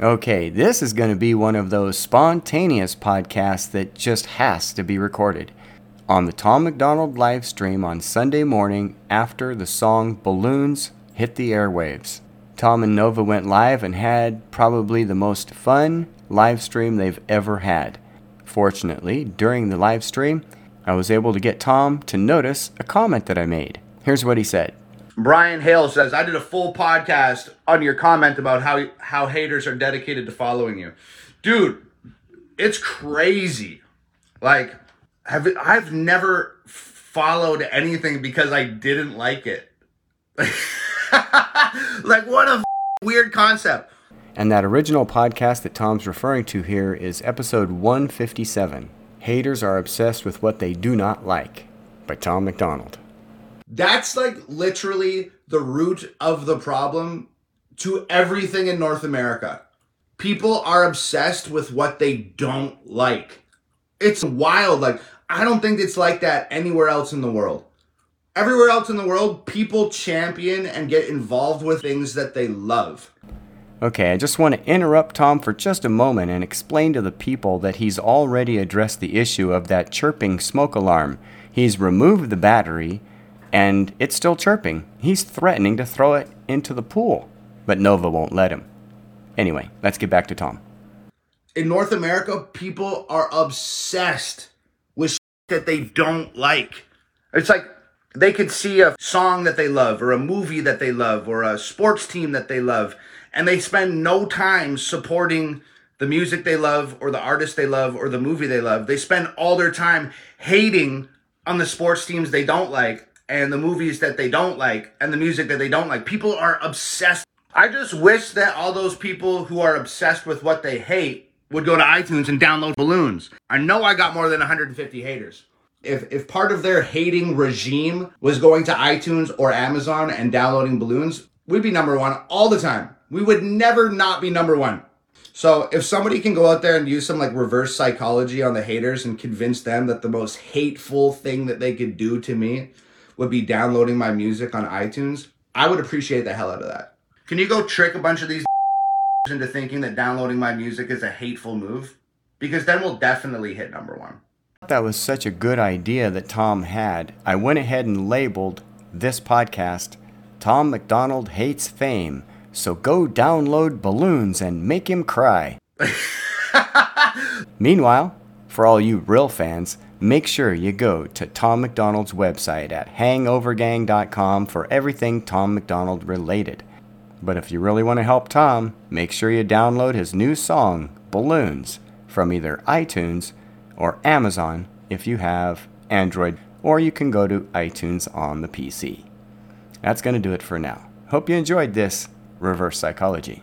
Okay, this is going to be one of those spontaneous podcasts that just has to be recorded. On the Tom MacDonald live stream on Sunday morning after the song Balloons hit the airwaves. Tom and Nova went live and had probably the most fun live stream they've ever had. Fortunately, during the live stream, I was able to get Tom to notice a comment that I made. Here's what he said. Brian Hale says, I did a full podcast on your comment about how how haters are dedicated to following you. Dude, it's crazy. Like have I've never followed anything because I didn't like it. like what a weird concept. And that original podcast that Tom's referring to here is episode 157. Haters are obsessed with what they do not like by Tom MacDonald. That's like literally the root of the problem to everything in North America. People are obsessed with what they don't like. It's wild. Like, I don't think it's like that anywhere else in the world. Everywhere else in the world, people champion and get involved with things that they love. Okay, I just want to interrupt Tom for just a moment and explain to the people that he's already addressed the issue of that chirping smoke alarm. He's removed the battery and it's still chirping. He's threatening to throw it into the pool, but Nova won't let him. Anyway, let's get back to Tom. In North America, people are obsessed with that they don't like. It's like they could see a song that they love, or a movie that they love, or a sports team that they love, and they spend no time supporting the music they love, or the artist they love, or the movie they love. They spend all their time hating on the sports teams they don't like and the movies that they don't like and the music that they don't like. People are obsessed. I just wish that all those people who are obsessed with what they hate would go to iTunes and download balloons. I know I got more than 150 haters. If if part of their hating regime was going to iTunes or Amazon and downloading balloons, we'd be number 1 all the time. We would never not be number 1. So if somebody can go out there and use some like reverse psychology on the haters and convince them that the most hateful thing that they could do to me would be downloading my music on iTunes, I would appreciate the hell out of that. Can you go trick a bunch of these into thinking that downloading my music is a hateful move? Because then we'll definitely hit number one. That was such a good idea that Tom had. I went ahead and labeled this podcast Tom MacDonald Hates Fame. So go download balloons and make him cry. Meanwhile, for all you real fans, make sure you go to Tom MacDonald's website at hangovergang.com for everything Tom MacDonald related. But if you really want to help Tom, make sure you download his new song, Balloons, from either iTunes or Amazon if you have Android, or you can go to iTunes on the PC. That's going to do it for now. Hope you enjoyed this reverse psychology.